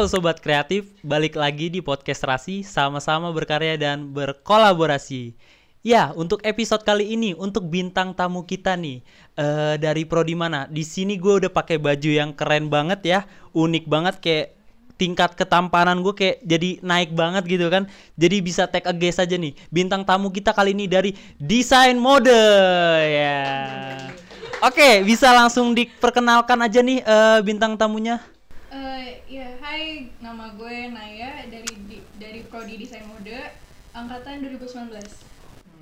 Halo Sobat Kreatif, balik lagi di podcast Rasi, sama-sama berkarya dan berkolaborasi. Ya, untuk episode kali ini, untuk bintang tamu kita nih, eh dari Prodi mana? Di sini gue udah pakai baju yang keren banget ya, unik banget kayak tingkat ketampanan gue kayak jadi naik banget gitu kan. Jadi bisa take a guess aja nih. Bintang tamu kita kali ini dari Desain Mode ya. Oke, bisa langsung diperkenalkan aja nih eh, bintang tamunya. Eh, ya, hai, nama gue Naya dari di- dari Prodi Desain Mode angkatan 2019.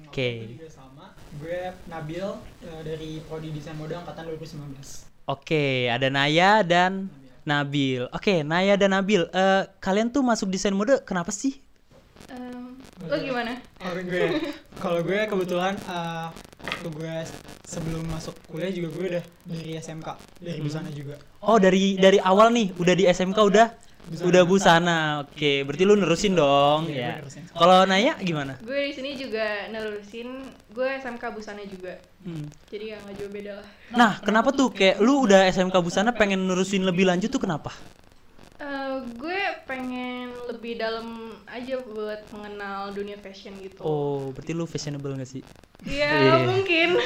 Oke. Juga sama. Gue Nabil eh, dari Prodi Desain Mode angkatan 2019. Oke, ada Naya dan Nabil. Oke, Naya dan Nabil, eh, kalian tuh masuk desain mode kenapa sih? Em, lo gimana? Oh, gue kalau gue kebetulan eh, waktu gue sebelum masuk kuliah juga gue udah dari SMK, dari busana juga. Oh, dari dari awal nih, udah di SMK udah Busana. udah busana. Oke, berarti lu nerusin dong Iya, ya. Kalau Naya gimana? Gue di sini juga nerusin, gue SMK Busana juga. Hmm. Jadi ya nggak jauh beda lah. Nah, kenapa tuh kayak lu udah SMK busana pengen nerusin lebih lanjut tuh kenapa? Eh, gue pengen lebih dalam aja buat mengenal dunia fashion gitu. Oh, berarti lu fashionable gak sih? Iya, Iya. mungkin.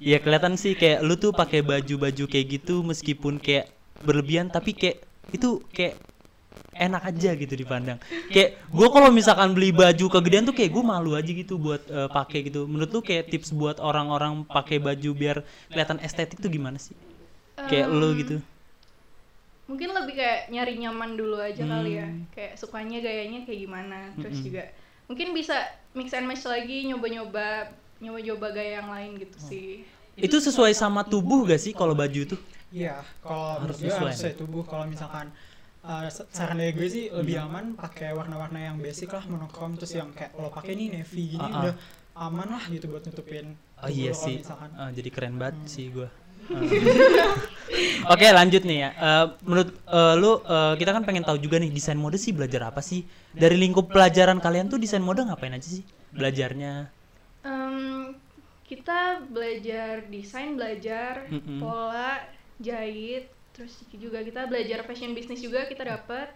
Iya kelihatan sih kayak lu tuh pakai baju-baju kayak gitu meskipun kayak berlebihan tapi kayak itu kayak enak aja gitu dipandang. Kayak gua kalau misalkan beli baju kegedean tuh kayak gue malu aja gitu buat eh, pakai gitu. Menurut lu kayak tips buat orang-orang pakai baju biar kelihatan estetik tuh gimana sih? Kayak lu Em, gitu. Mungkin lebih kayak nyari nyaman dulu aja kali ya Hmm. kayak sukanya gayanya kayak gimana terus Mm-mm. juga mungkin bisa mix and match lagi nyoba-nyoba nyoba-nyoba gaya yang lain gitu sih Itu sesuai sama tubuh gak sih kalau baju tuh? Iya, kalau Harus menurut gue sesuai. sesuai tubuh. Kalau misalkan eh, sa- saran dari gue sih lebih Hmm. aman pakai warna-warna yang basic lah, monokrom terus yang kayak lo pakai nih navy gini Ah, ah. udah aman lah gitu buat nutupin. Oh iya sih. misalkan. Ah, jadi keren banget sih gua. Oke lanjut nih ya. Eh, menurut eh, lu eh, kita kan pengen tahu juga nih desain mode sih belajar apa sih? Dari lingkup pelajaran kalian tuh desain mode ngapain aja sih? Belajarnya? Em, kita belajar desain belajar Mm-mm. pola jahit terus juga kita belajar fashion bisnis juga kita dapat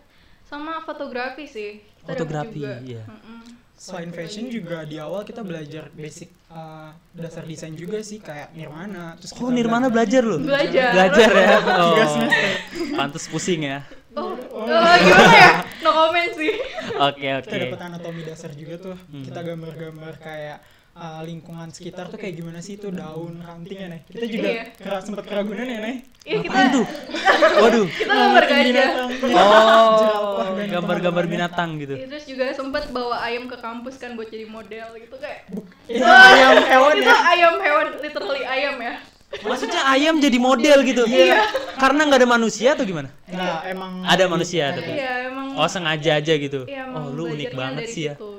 sama fotografi sih kita Fotografi, juga. iya. Mm-mm. Selain fashion juga di awal kita belajar basic uh, dasar desain juga sih kayak Nirvana. Terus Oh Nirmana belajar lu? Belajar. Belajar ya. Oh. Pantes pusing ya. oh, oh, gimana ya no comment sih Oke oke. Kita dapat anatomi dasar juga tuh. Hmm. Kita gambar-gambar kayak uh, lingkungan sekitar tuh kayak gimana sih itu daun ranting ya nih. Kita juga Iya. kera, sempat keragunan ya nih. Iya kita tuh? Waduh. kita gambar gajah Oh, Jerapah dan gambar-gambar teman-temannya. binatang gitu. Iya, terus juga sempet bawa ayam ke kampus kan buat jadi model gitu kayak Iya, ayam hewan itu ya. ayam hewan literally ayam ya Maksudnya ayam jadi model gitu? Iya. Karena nggak ada manusia atau gimana? Nah, emang Ada manusia tapi. iya emang Oh sengaja aja gitu. iya, oh lu unik banget sih ya. situ.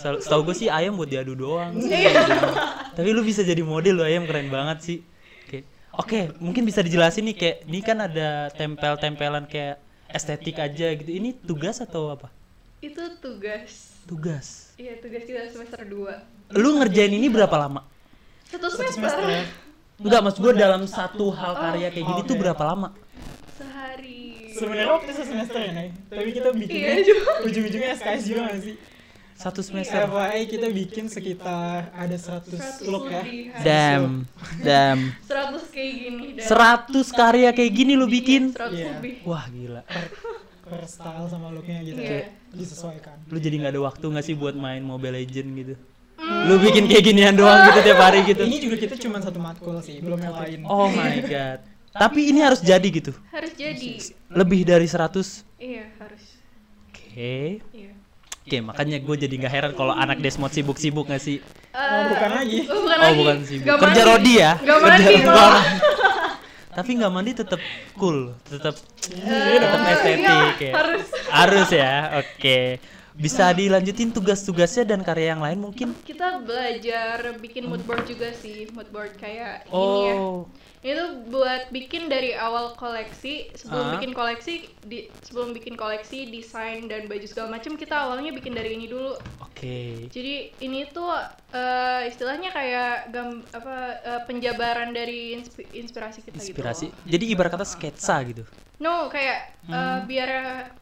Setahu gue sih ayam buat diadu doang. sih. Iya. Tapi lu bisa jadi model lo ayam keren banget sih. Oke. Oke, mungkin bisa dijelasin nih kayak ini kan ada tempel-tempelan kayak estetik aja gitu. Ini tugas atau apa? itu tugas Tugas. iya tugas kita semester 2 Lu ngerjain ini berapa lama? satu satu semester. Enggak, maksud gue dalam satu hal karya kayak gini Oh, tuh berapa lama? sehari Sebenarnya waktu itu semester ya, Nay. Tapi kita bikin Iya, ujung-ujungnya SKS juga gak sih? Satu semester. FYI kita bikin sekitar ada 100 100 look ya. Damn, damn. 100 kayak gini dan 100 karya kayak gini lu bikin? 100 Iya. lebih Wah gila. Per style sama looknya gitu Iya. disesuaikan. Lu jadi nggak ada waktu nggak sih buat main Mobile Legend gitu? Hmm. Lu bikin kayak ginian doang gitu tiap hari gitu. Ini juga kita cuma satu matkul sih, belum yang lain. Oh my god. Tapi ini harus jadi gitu. harus jadi Lebih dari 100. iya harus Oke. iya Oke, makanya gue jadi nggak heran kalau anak Desmod sibuk-sibuk nggak sih? Eh, bukan lagi. oh, bukan Oh, lagi. bukan sibuk. Nggak Kerja mandi. rodi ya? Nggak Kerja mandi rodi. loh. Tapi nggak mandi tetap cool, tetap Eh, tetap estetik iya, ya. harus Harus ya. Oke. Bisa dilanjutin tugas-tugasnya dan karya yang lain mungkin? kita belajar bikin mood board juga sih mood board kayak ini ya Oh. Itu buat bikin dari awal koleksi sebelum Ah. bikin koleksi di sebelum bikin koleksi desain dan baju segala macam kita awalnya bikin dari ini dulu Oke. jadi ini tuh eh, istilahnya kayak gam apa eh, penjabaran dari inspi- inspirasi kita Inspirasi. gitu Jadi ibarat kata sketsa gitu. no kayak eh, Hmm. biar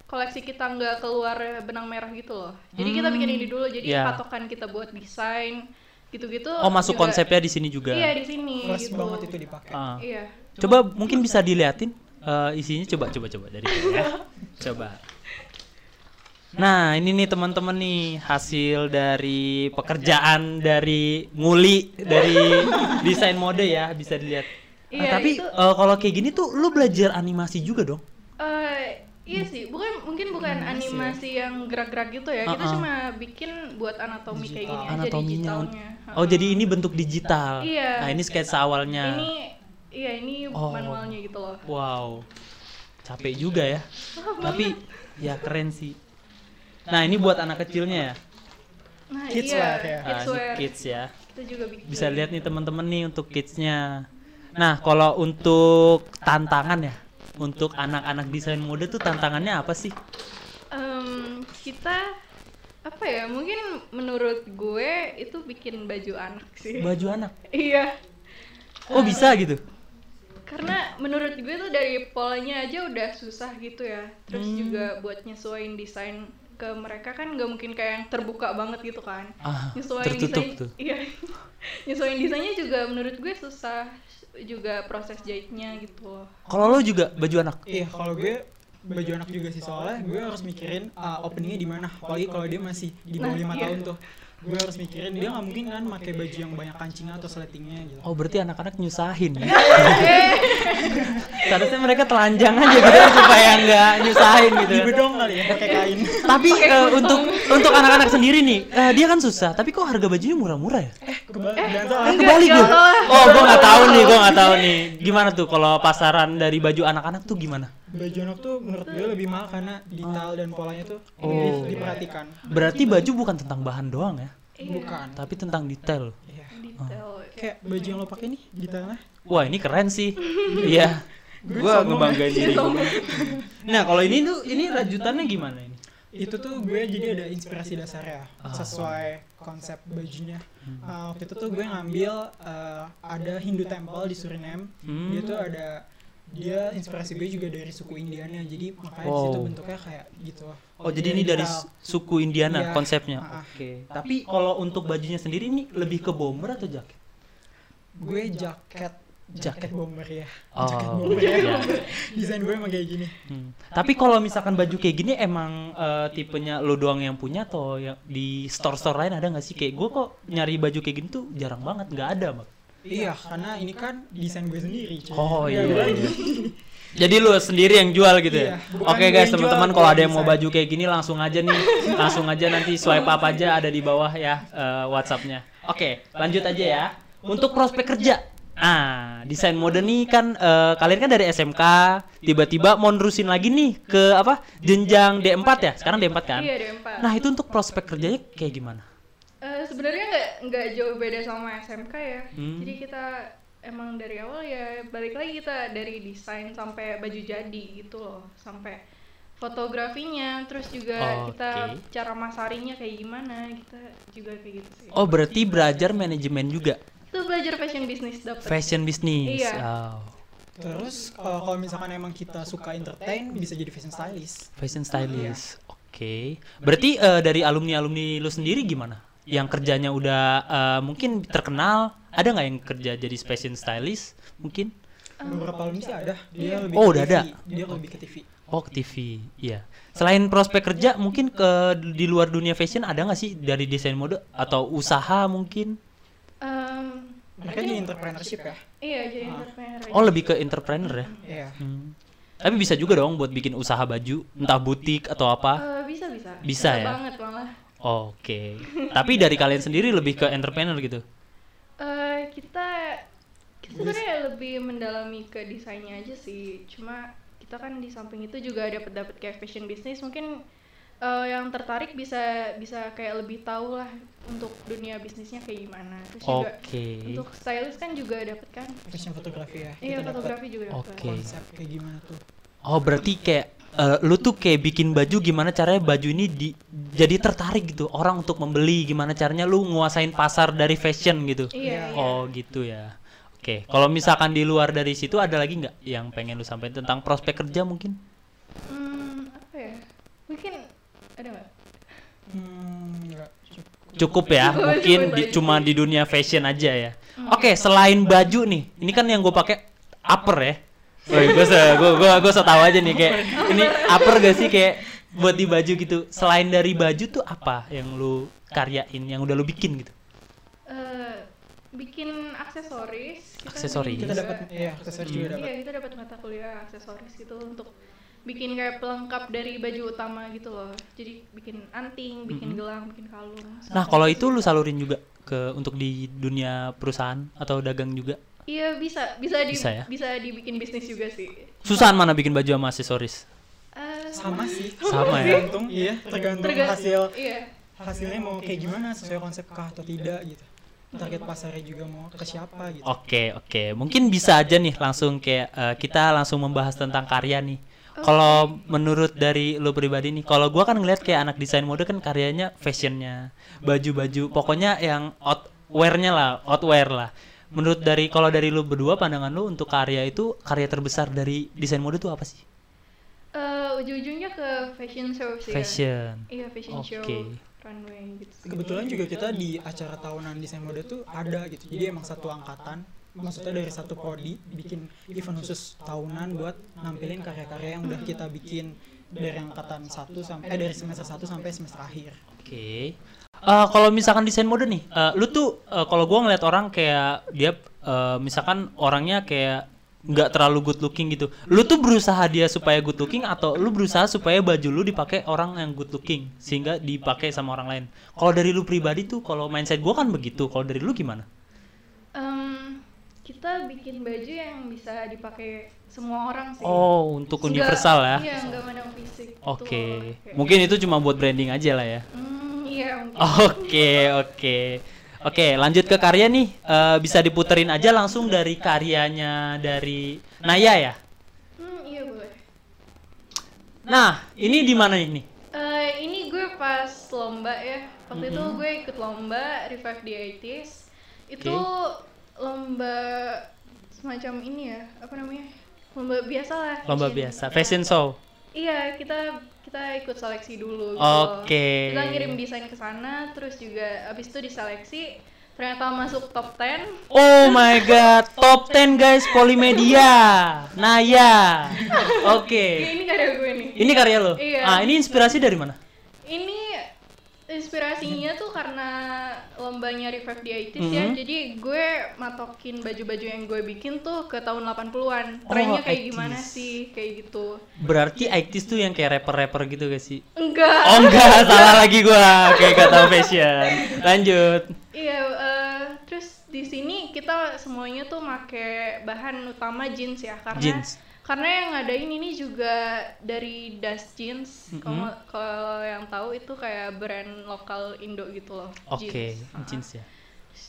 koleksi kita nggak keluar benang merah gitu loh jadi kita bikin ini dulu jadi Ya. patokan kita buat desain gitu-gitu Oh, masuk juga- konsepnya di sini juga. iya di sini Keras gitu banget itu dipakai. Ah. iya Coba mungkin bisa diliatin eh, isinya coba coba coba dari sini ya. coba. Nah, ini nih teman-teman nih hasil dari pekerjaan dari nguli dari desain mode ya, bisa dilihat. Nah, Iya, tapi itu- eh, kalau kayak gini tuh lu belajar animasi juga dong? Eh, iya sih, bukan mungkin bukan animasi yang gerak-gerak gitu ya. Kita Uh-uh. cuma bikin buat anatomi kayak gini aja Anatominya. digitalnya. Oh, jadi ini bentuk digital. Iya. Nah, ini sketsa awalnya. Ini iya ini Oh. manualnya gitu loh. Wow. Capek juga ya. Tapi ya keren sih. Nah, ini buat anak kecilnya ya. Nah, Kids iya, wear ya? Kids ini wear. kids ya. Kita juga bikin. Bisa lihat nih teman-teman nih untuk kidsnya. Nah, kalau untuk tantangan ya, untuk anak-anak desain mode tuh tantangannya apa sih? Em, kita apa ya? Mungkin menurut gue itu bikin baju anak sih. Baju anak. iya. Oh, bisa gitu. Karena menurut gue tuh dari polanya aja udah susah gitu ya. Terus Hmm. juga buat nyesuaiin desain ke mereka kan nggak mungkin kayak yang terbuka banget gitu kan. Ah, Nyesuaiin tertutup desain, tuh. Iya. nyesuaiin desainnya juga menurut gue susah juga proses jahitnya gitu loh. Kalau lo juga baju anak. Iya, kalau gue baju anak juga sih soalnya gue harus mikirin uh, openingnya di mana. Apalagi kalau dia masih di bawah Nah, lima iya. tahun tuh. Gue harus mikirin dia nggak mungkin kan pakai baju yang banyak kancingnya atau sletingnya gitu. Oh, berarti anak-anak nyusahin ya. Seharusnya mereka telanjang aja gitu supaya nggak nyusahin gitu. Di bedong kali ya pakai kain. Tapi eh, untuk untuk anak-anak sendiri nih, eh, dia kan susah. Tapi kok harga bajunya murah-murah ya? Kebalik dan Eh, salah. kebalik nggak gue. salah. Oh, gue nggak tahu nih, gue nggak tahu nih. Gimana tuh kalau pasaran dari baju anak-anak tuh gimana? Baju anak tuh menurut gue lebih mahal karena detail dan polanya tuh Oh. di- diperhatikan. Berarti baju bukan tentang bahan doang ya, Iya, Bukan. tapi tentang detail. Iya. Detail. Kayak baju yang lo pakai nih detailnya. Wah, ini keren sih. Iya. Gue ngebanggain diri gue. Nah, kalau ini tuh ini rajutannya gimana ini? Itu tuh gue jadi ada inspirasi dasar ya Ah. sesuai konsep bajunya Hmm. Uh, waktu itu tuh gue ngambil uh, ada Hindu Temple di Suriname Hmm. dia tuh ada dia inspirasi gue juga dari suku Indianya jadi makanya di situ Wow. bentuknya kayak gitu Oh, jadi ini dari su- suku Indiana Iya. konsepnya. Ah. Oke. Tapi kalau untuk bajunya sendiri ini lebih ke bomber atau jaket? gue jaket jaket bomber ya Oh, jaket bomber ya iya. desain gue emang kayak gini Hmm. Tapi kalau misalkan baju kayak gini emang eh, tipenya lo doang yang punya atau yang di store-store lain ada nggak sih? Kayak gue kok nyari baju kayak gini tuh jarang banget, nggak ada mak. iya karena ini kan desain gue sendiri cuy. Oh Ya, iya. iya. Jadi lu sendiri yang jual gitu ya? Iya, Oke gue guys teman-teman kalau ada yang mau baju kayak gini langsung aja nih, langsung aja nanti swipe up aja ada di bawah ya eh, WhatsAppnya. Oke lanjut aja ya. Untuk prospek kerja, ah desain mode nih kan eh, kalian kan dari SMK, tiba-tiba mau nerusin lagi nih ke apa jenjang D4 ya? Sekarang D4 kan? Iya, D4. Nah itu untuk prospek kerjanya kayak gimana? Eh, sebenarnya nggak nggak jauh beda sama SMK ya. Hmm. Jadi kita emang dari awal ya balik lagi kita dari desain sampai baju jadi gitu loh, sampai fotografinya, terus juga Oke. kita cara masarinya kayak gimana, kita juga kayak gitu sih. Oh berarti belajar manajemen juga, Itu belajar fashion business dapet. fashion business. Iya. Oh. terus uh, kalau misalkan emang kita suka entertain bisa jadi fashion stylist Fashion stylist. Oke. Berarti eh, dari alumni-alumni lu sendiri gimana? Yang kerjanya udah eh, mungkin terkenal, ada nggak yang kerja jadi fashion stylist? Mungkin? beberapa alumni sih ada dia Iya. lebih Oh, ke udah TV. ada. dia lebih ke TV Oh, ke TV. Iya. Selain prospek kerja, mungkin ke di luar dunia fashion ada nggak sih dari desain mode atau usaha mungkin? Mereka jadi entrepreneurship ya iya jadi entrepreneur aja. Oh, lebih ke entrepreneur ya? iya Hmm. Tapi bisa juga dong buat bikin usaha baju, entah butik atau apa. Eh, bisa bisa. Bisa ya? banget malah. Oke. Tapi dari kalian sendiri lebih ke entrepreneur gitu. Eh, kita kita sebenarnya lebih mendalami ke desainnya aja sih. Cuma kita kan di samping itu juga dapat dapat kayak fashion business mungkin eh, yang tertarik bisa bisa kayak lebih tahu lah untuk dunia bisnisnya kayak gimana. Terus juga Oke. untuk stylist kan juga dapat kan? fashion fotografi ya Iya fotografi juga dapat. Oke. konsep kayak gimana tuh Oh berarti kayak eh, lu tuh kayak bikin baju gimana caranya baju ini di, jadi tertarik gitu orang untuk membeli gimana caranya lu nguasain pasar dari fashion gitu. Iya. iya. Oh gitu ya. Oke, kalau misalkan di luar dari situ ada lagi nggak yang pengen lu sampaikan tentang prospek kerja mungkin? Hmm, apa ya? Mungkin ada nggak? hmm cukup Cukup ya, Cukup, mungkin cukup di, aja. cuma di dunia fashion aja ya. Oke, selain baju nih, ini kan yang gue pakai upper ya. Gue se, gue gue gue so tahu aja nih kayak ini upper gak sih kayak buat di baju gitu. Selain dari baju tuh apa yang lu karyain, yang udah lu bikin gitu? Eh, bikin aksesoris. Kita Aksesoris. kita dapat iya aksesoris juga dapat Iya, kita dapat mata kuliah aksesoris gitu untuk bikin kayak pelengkap dari baju utama gitu loh. Jadi bikin anting, bikin gelang, bikin kalung. Nah, kalau itu lu salurin juga ke untuk di dunia perusahaan atau dagang juga? Iya bisa, bisa di, Bisa ya? bisa dibikin bisnis juga sih. Susahan mana bikin baju sama aksesoris? Eh, sama sih Sama ya? tergantung iya tergantung terga- hasil Iya. hasilnya mau kayak gimana sesuai konsep kah atau tidak gitu target pasarnya juga mau ke siapa gitu Oke oke, mungkin bisa aja nih langsung kayak eh, kita langsung membahas tentang karya nih. Kalau menurut dari lo pribadi nih, kalau gua kan ngeliat kayak anak desain mode kan karyanya fashionnya, baju-baju, pokoknya yang outwear-nya lah, outwear lah. Menurut dari kalau dari lo berdua pandangan lo untuk karya itu karya terbesar dari desain mode itu apa sih? Eh, ujung-ujungnya ke fashion show sih ya. Fashion. Iya fashion show, Oke. runway gitu. sih. kebetulan juga kita di acara tahunan desain mode tuh ada gitu jadi emang satu angkatan maksudnya dari satu prodi bikin event khusus tahunan buat nampilin karya-karya yang udah kita bikin dari angkatan satu sampai eh dari semester 1 sampai semester akhir Oke. Eh, kalau misalkan desain mode nih, eh, lu tuh eh, kalau gua ngeliat orang kayak dia eh, misalkan orangnya kayak nggak terlalu good looking gitu. Lu tuh berusaha dia supaya good looking atau lu berusaha supaya baju lu dipakai orang yang good looking sehingga dipakai sama orang lain. Kalau dari lu pribadi tuh kalau mindset gua kan begitu. Kalau dari lu gimana? Em, kita bikin baju yang bisa dipakai semua orang sih. Oh, untuk universal ya. Iya, nggak mandang fisik. Oke. loh. Kayak- Mungkin itu cuma buat branding aja lah ya. Hmm, iya. Oke, oke. Oke, lanjut ke karya nih. Eh, bisa diputerin aja langsung dari karyanya dari Naya ya. Hmm, iya boleh. Nah, ini di mana ini? Eh, ini gue pas lomba ya. Waktu itu Mhm. gue ikut lomba Revive the 80s. Itu lomba semacam ini ya, apa namanya? Lomba biasa lah. Lomba fashion. biasa, fashion show. Iya, kita kita ikut seleksi dulu gitu. Oke. Kita ngirim desain ke sana, terus juga abis itu diseleksi. Ternyata masuk top 10. Oh my god, top 10 guys Polimedia. Naya. Oke. Ini karya gue nih. Ini karya lo? Iya. Ah, ini inspirasi dari mana? Inspirasinya tuh karena lombanya Revive the 80s ya. Mhm. Jadi gue matokin baju-baju yang gue bikin tuh ke tahun 80-an. Oh, Trennya kayak 80s. gimana sih? Kayak gitu. Berarti 80s tuh yang kayak rapper-rapper gitu gak sih? Enggak. Oh enggak, salah lagi gua. Kayak gak tahu fashion. Lanjut. Iya, eh, terus di sini kita semuanya tuh make bahan utama jeans ya karena Jeans. Karena yang ngadain ini juga dari Das Jeans. Mhm. Kalau kalau yang tahu itu kayak brand lokal Indo gitu loh. Oke, jeans. jeans ya.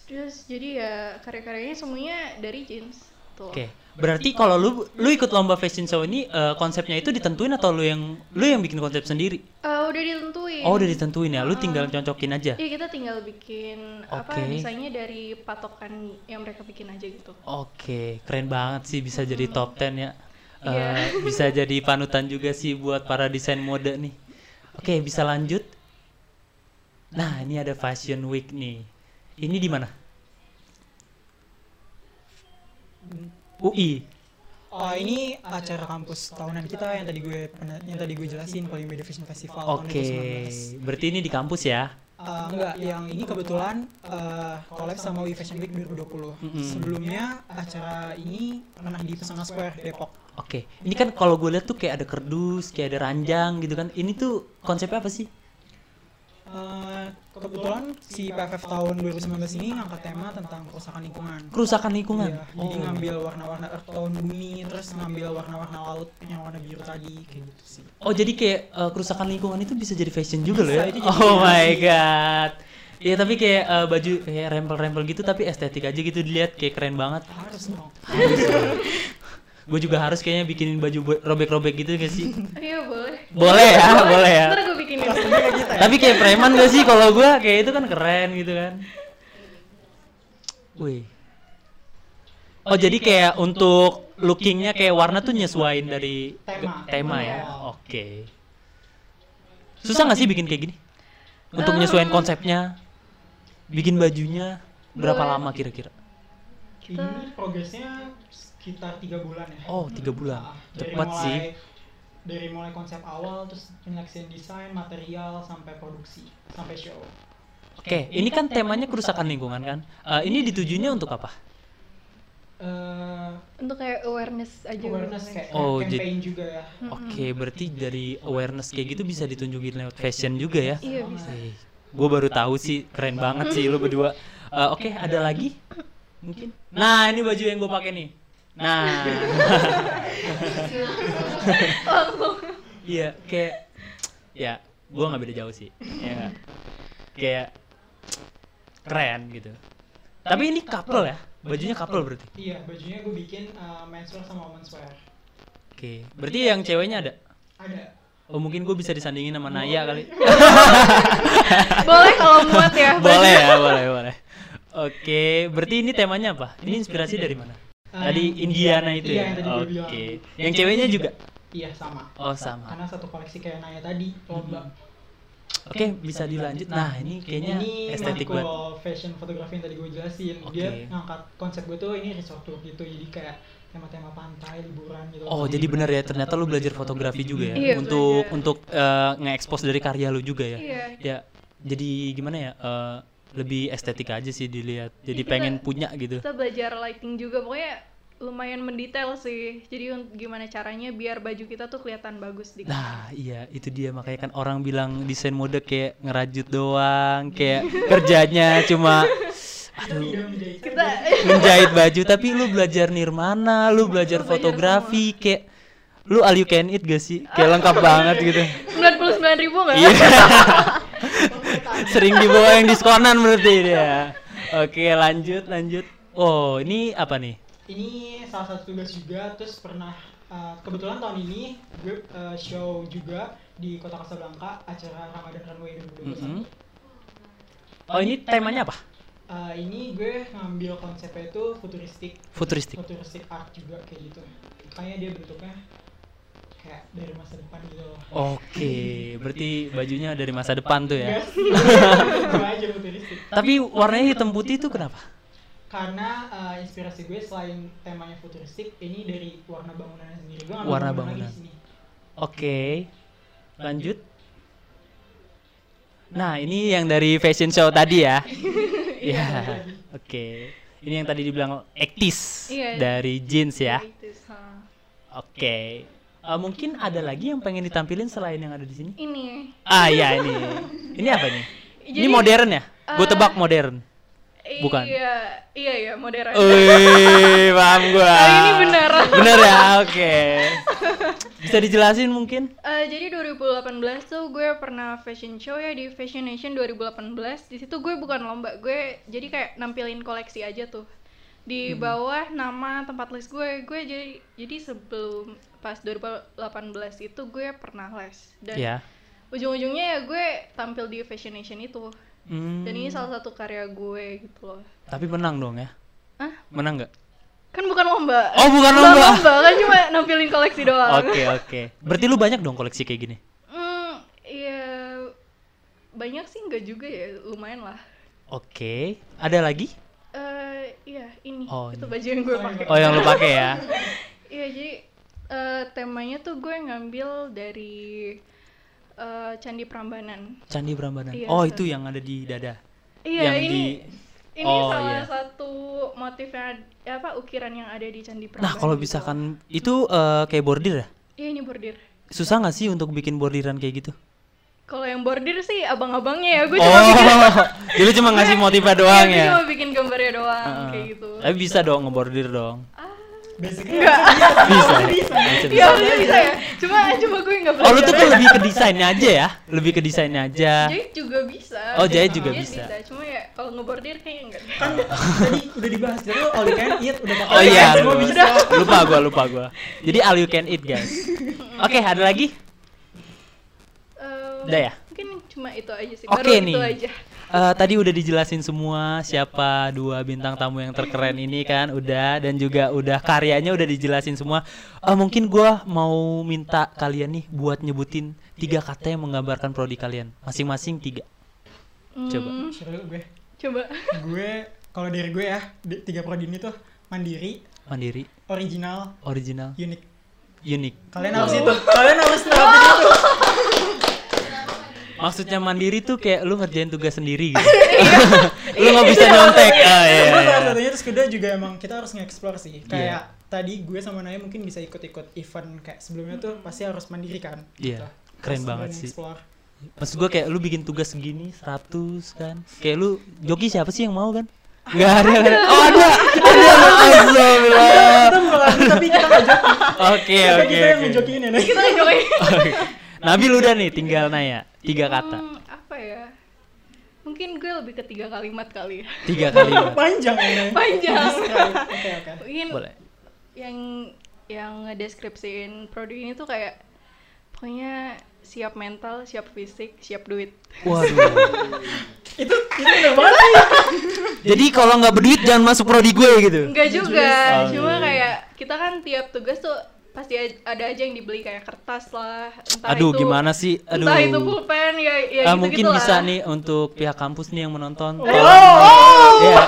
Terus jadi ya karya-karyanya semuanya dari jeans. Oke. Berarti kalau lu lu ikut lomba fashion show ini eh, konsepnya itu ditentuin atau lu yang lu yang bikin konsep sendiri? Eh, udah ditentuin. Oh, udah ditentuin ya. Lu tinggal cocokin aja. Iya kita tinggal bikin apa Oke. desainnya dari patokan yang mereka bikin aja gitu. Oke, keren banget sih bisa jadi top 10 ya. Eh, Iya. bisa jadi panutan juga sih buat para desain mode nih. Oke, bisa lanjut. Nah, ini ada Fashion Week nih. Ini di mana? UI. Oh ini acara kampus tahunan kita yang tadi gue yang tadi gue jelasin Polimedia Fashion Festival Oke, 2019. berarti ini di kampus ya? Eh, enggak, yang ini kebetulan eh collab sama UI Fashion Week 2020. Mm-mm. Sebelumnya acara ini pernah di Pesona Square Depok. Oke, ini kan kalau gue lihat tuh kayak ada kerdus, kayak ada ranjang gitu kan. Ini tuh konsepnya apa sih? Eh, kebetulan si PFF tahun 2019 ini ngangkat tema tentang kerusakan lingkungan. Kerusakan lingkungan. Iya, jadi Oh. ngambil warna-warna earth tone bumi, terus ngambil warna-warna laut yang warna biru tadi, kayak gitu sih. Oh jadi kayak eh, kerusakan lingkungan itu bisa jadi fashion juga loh ya? Jadi Oh my god. Iya tapi kayak eh, baju kayak rempel-rempel gitu tapi estetik aja gitu dilihat kayak keren banget. Harus dong. Gue juga harus kayaknya bikinin baju robek-robek gitu gak sih? Iya boleh. Boleh ya, boleh ya. Ntar gue kita ya. Tapi kayak preman gak sih kalau gua kayak itu kan keren gitu kan. Wih. Oh jadi kayak untuk lookingnya kayak warna tuh nyesuain dari Tema. tema ya. Oh. Oke. Susah nggak sih bikin kayak gini? Untuk Um, nyesuaiin konsepnya, bikin bajunya berapa Boleh. lama kira-kira? Ini progresnya sekitar tiga bulan ya. Oh tiga bulan, Nah, cepat sih. Dari mulai konsep awal, terus penyeleksian desain, material, sampai produksi, sampai show. Oke, ini kan temanya kerusakan lingkungan kan? Eh, ini ditujunya untuk apa? Eh, Untuk kayak awareness aja. awareness gitu. kayak Oh, campaign juga ya. Oke, berarti dari awareness kayak gitu bisa ditunjukin lewat fashion juga ya? Iya bisa. gue baru tahu sih, keren banget sih lu berdua. Eh, Oke, ada lagi? Mungkin. Nah, ini baju yang gue pakai nih. Nah, iya kayak, ya, gue nggak beda jauh sih. Ya, kayak keren gitu. Tapi ini couple ya? Bajunya couple berarti. Iya, bajunya gue bikin uh, menswear sama womenswear. Oke, berarti yang ceweknya ada? Ada. Oh mungkin gue bisa disandingin sama Naya kali. Boleh kalau muat ya. boleh ya, boleh, boleh. Oke, berarti ini temanya apa? Ini inspirasi dari mana? Tadi Eh, Indiana itu iya, ya. tadi gue Oke. bilang. Yang ceweknya juga. Iya, sama. Oh, sama. Karena satu koleksi kayak Naya tadi, lomba. Oke, bisa dilanjut. Nah, ini kayaknya ini estetik banget. fashion fotografi yang tadi gue jelasin. Oke. Dia ngangkat konsep gue tuh ini resort tour gitu. Jadi kayak tema-tema pantai, liburan gitu. Oh, jadi benar ya. Ternyata lu belajar fotografi juga ya Iya, untuk belajar. untuk eh, nge-expose dari karya lu juga ya. Iya. Ya, jadi gimana ya? eh, lebih estetik aja sih dilihat. Jadi Iya, kita- pengen punya gitu. Kita belajar lighting juga. Pokoknya lumayan mendetail sih. Jadi gimana caranya biar baju kita tuh kelihatan bagus di Nah, iya itu dia makanya kan orang bilang desain mode kayak ngerajut doang, kayak kerjanya cuma aduh kita menjahit baju tapi lu belajar nirmana, lu belajar fotografi kayak lu all you can eat gak sih? Kayak lengkap banget gitu. 99 ribu nggak? Iya. Sering dibawa yang diskonan berarti dia. Oke, lanjut lanjut. Oh, ini apa nih? Ini salah satu tugas juga. Terus pernah uh, kebetulan tahun ini gue uh, show juga di Kota Casablanca acara Ramadan Runway 2021. Mm-mm. Oh, ini temanya apa? Uh, ini gue ngambil konsepnya itu futuristik, Futuristik. futuristik art juga kayak gitu. Makanya dia bentuknya kayak dari masa depan gitu loh. Oke, berarti bajunya dari masa depan tuh ya. Tapi warnanya hitam putih itu kenapa? Karena uh, inspirasi gue selain temanya futuristik, ini dari warna bangunannya sendiri. Gue ngambil Warna bangunan. di sini. Oke, lanjut. Nah, ini yang dari fashion show tadi ya. Iya. Oke. Ini yang tadi dibilang ektis Iya. dari jeans ya. Itu, ha. Oke. Eh, mungkin ada lagi yang pengen ditampilin selain yang ada di sini? Ini. Ah, iya ini. Ini apa nih? Ini modern ya? Gue eh, tebak modern. Bukan. Iya, iya ya modern. Wih, paham gua. Kali ini benar. Bener ya, oke. Bisa dijelasin mungkin? Eh, jadi 2018 tuh gue pernah fashion show ya di Fashion Nation 2018. Di situ gue bukan lomba, gue jadi kayak nampilin koleksi aja tuh. Di Hmm. bawah nama tempat les gue, gue jadi jadi sebelum pas 2018 itu gue pernah les dan Ya. ujung-ujungnya ya gue tampil di Fashion Nation itu. Hmm, Dan ini salah satu karya gue gitu loh. Tapi menang dong ya? Hah? Menang nggak? Kan bukan lomba. Oh, bukan Bukan lomba. lomba, kan cuma nampilin koleksi doang. Oke oke. Berarti lu banyak dong koleksi kayak gini? Hmm, iya banyak sih enggak juga ya, lumayan lah. Oke. Ada lagi? Eh, iya ini Oh, itu ini. baju yang gue pakai. Oh yang lu pakai ya? Iya jadi eh, temanya tuh gue ngambil dari eh, Candi Prambanan. Candi Prambanan. Iya, oh so- itu yang ada di dada. Iya Yang ini di- ini Oh, salah iya. satu motif yang apa ukiran yang ada di Candi Prambanan. Nah kalau gitu. misalkan itu eh, kayak bordir ya? Iya ini bordir. Susah nggak sih untuk bikin bordiran kayak gitu? Kalau yang bordir sih abang-abangnya ya, gue Oh, cuma bikin jadi cuma ngasih motifnya doang Iya, ya. cuma bikin gambarnya doang Heeh. kayak gitu. Tapi bisa dong ngebordir dong. basically Enggak. Bisa. bisa Bisa, Iya, bisa. bisa, bisa ya. Cuma cuma gue nggak belajar. Oh, lu tuh kan lebih ke desainnya aja ya? Lebih ke desainnya aja. Jahit juga bisa. Oh, jahit juga Jahit bisa. Cuma ya kalau ngebordir kayaknya enggak. kan tadi udah dibahas jadi all you can eat udah pakai Oh iya, semua lupa. bisa lupa gua, lupa gua. Jadi all you can eat, guys. Oke, ada lagi? Eh, Udah ya? Mungkin cuma itu aja sih. Oke Baru nih. itu aja. Eh, tadi udah dijelasin semua siapa dua bintang tamu yang terkeren ini kan udah dan juga udah karyanya udah dijelasin semua. Eh, mungkin gua mau minta kalian nih buat nyebutin tiga kata yang menggambarkan prodi kalian. Masing-masing tiga. Coba. Hmm, gue coba. gue kalau dari gue ya di- tiga prodi ini tuh mandiri Mandiri, original original, unik unik. kalian harus itu kalian harus terapin itu Maksudnya mandiri tuh kayak lu ngerjain tugas sendiri gitu. lu nggak bisa nyontek. Ah, iya, Cuma iya. salah satunya terus kedua juga emang kita harus nge-explore sih Iya. kayak tadi gue sama Naya mungkin bisa ikut-ikut event kayak sebelumnya tuh pasti harus mandiri kan Iya, gitu. keren Harus banget sih. Maksud gua kayak lu bikin tugas segini 100 kan. Kayak lu joki siapa sih yang mau kan? Enggak ada kan? Oh ada. Ada. Astagfirullah. kita bukan tapi kita nggak joki Oke Tapi oke kita yang ngejokiin ya. Kita join. Oke. Nabil udah nih tinggal Naya. Tiga kata. Hmm, apa ya? Mungkin gue lebih ke tiga kalimat kali ya. Tiga kalimat. panjang. Panjang. Oke oke Mungkin Boleh. yang yang ngedeskripsiin prodi ini tuh kayak pokoknya siap mental, siap fisik, siap duit. Waduh. itu itu bener banget Jadi kalau nggak berduit jangan masuk prodi gue gitu. Enggak juga, Oh, cuma iya. kayak kita kan tiap tugas tuh pasti ada aja yang dibeli kayak kertas lah, entah Aduh itu gimana sih? Aduh. entah itu pulpen ya ya Ah, gitu mungkin bisa nih untuk pihak kampus nih yang menonton. Oh. Tolong. Ya.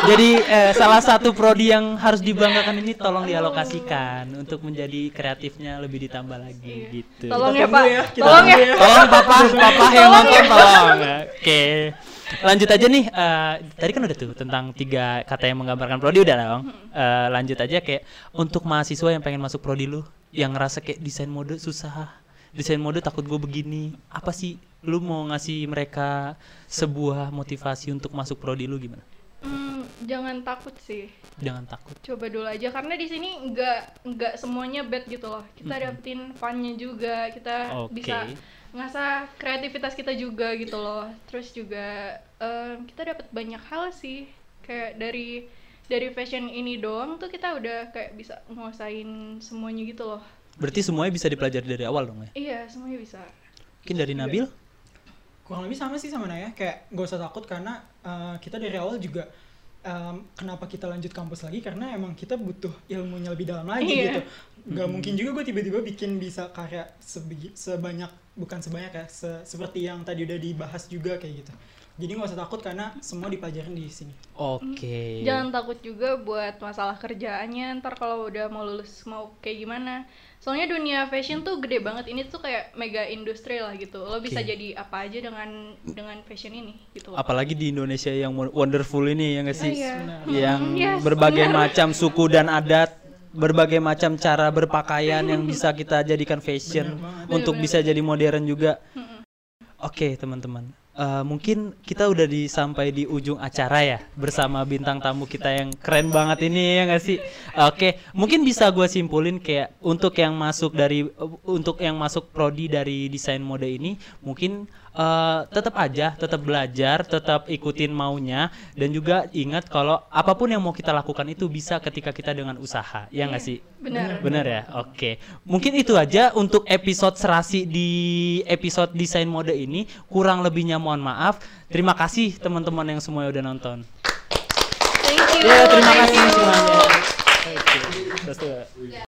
Jadi eh, salah satu prodi yang harus dibanggakan ini tolong dialokasikan untuk menjadi kreatifnya lebih ditambah lagi Iya. gitu. Tolong ya Pak, ya, kita tolong ya. ya. Tolong papa, papa yang nonton tolong. Oke. Lanjut aja nih. eh, tadi kan udah tuh tentang tiga kata yang menggambarkan prodi udah dong. Eh, lanjut aja kayak untuk mahasiswa yang pengen masuk prodi lu, yang ngerasa kayak desain mode susah, desain mode takut gue begini. Apa sih lu mau ngasih mereka sebuah motivasi untuk masuk prodi lu gimana? Jangan takut sih. Jangan takut. Coba dulu aja karena di sini nggak nggak semuanya bad gitu loh. Kita dapetin funnya juga, kita Oke. bisa ngasah kreativitas kita juga gitu loh. Terus juga em, kita dapat banyak hal sih. Kayak dari dari fashion ini doang tuh kita udah kayak bisa nguasain semuanya gitu loh. Berarti semuanya bisa dipelajari dari awal dong ya? Iya, semuanya bisa. Mungkin dari Nabil? kurang lebih sama sih sama Naya kayak gak usah takut karena uh, kita dari awal juga um, kenapa kita lanjut kampus lagi? Karena emang kita butuh ilmunya lebih dalam lagi Iya. gitu. Gak mungkin juga gue tiba-tiba bikin bisa karya sebanyak bukan sebanyak ya se- seperti yang tadi udah dibahas juga kayak gitu jadi gak usah takut karena semua dipelajarin di sini Oke. Jangan takut juga buat masalah kerjaannya ntar kalau udah mau lulus mau kayak gimana. Soalnya dunia fashion tuh gede banget. Ini tuh kayak mega industri lah gitu. Lo bisa Oke. jadi apa aja dengan dengan fashion ini gitu loh. Apalagi di Indonesia yang won- wonderful ini ya nggak sih? Iya. Yang Yes, berbagai benar. macam suku dan adat, berbagai macam cara berpakaian yang bisa kita jadikan fashion untuk bisa jadi modern juga. Oke, teman-teman. Eh, mungkin kita udah di sampai di ujung acara ya bersama bintang tamu kita yang keren banget ini ya nggak sih? Oke, mungkin bisa gue simpulin kayak untuk yang masuk dari untuk yang masuk prodi dari desain mode ini mungkin eh, tetap aja tetap belajar, tetap ikutin maunya dan juga ingat kalau apa pun yang mau kita lakukan itu bisa ketika kita dengan usaha, ya nggak sih? Benar. Bener ya? Oke. Mungkin itu aja untuk episode serasi di episode desain mode ini. Kurang lebihnya mohon maaf. Terima kasih teman-teman yang semuanya udah nonton. Thank you. Ya, terima kasih semuanya. Oke. Terus, uh,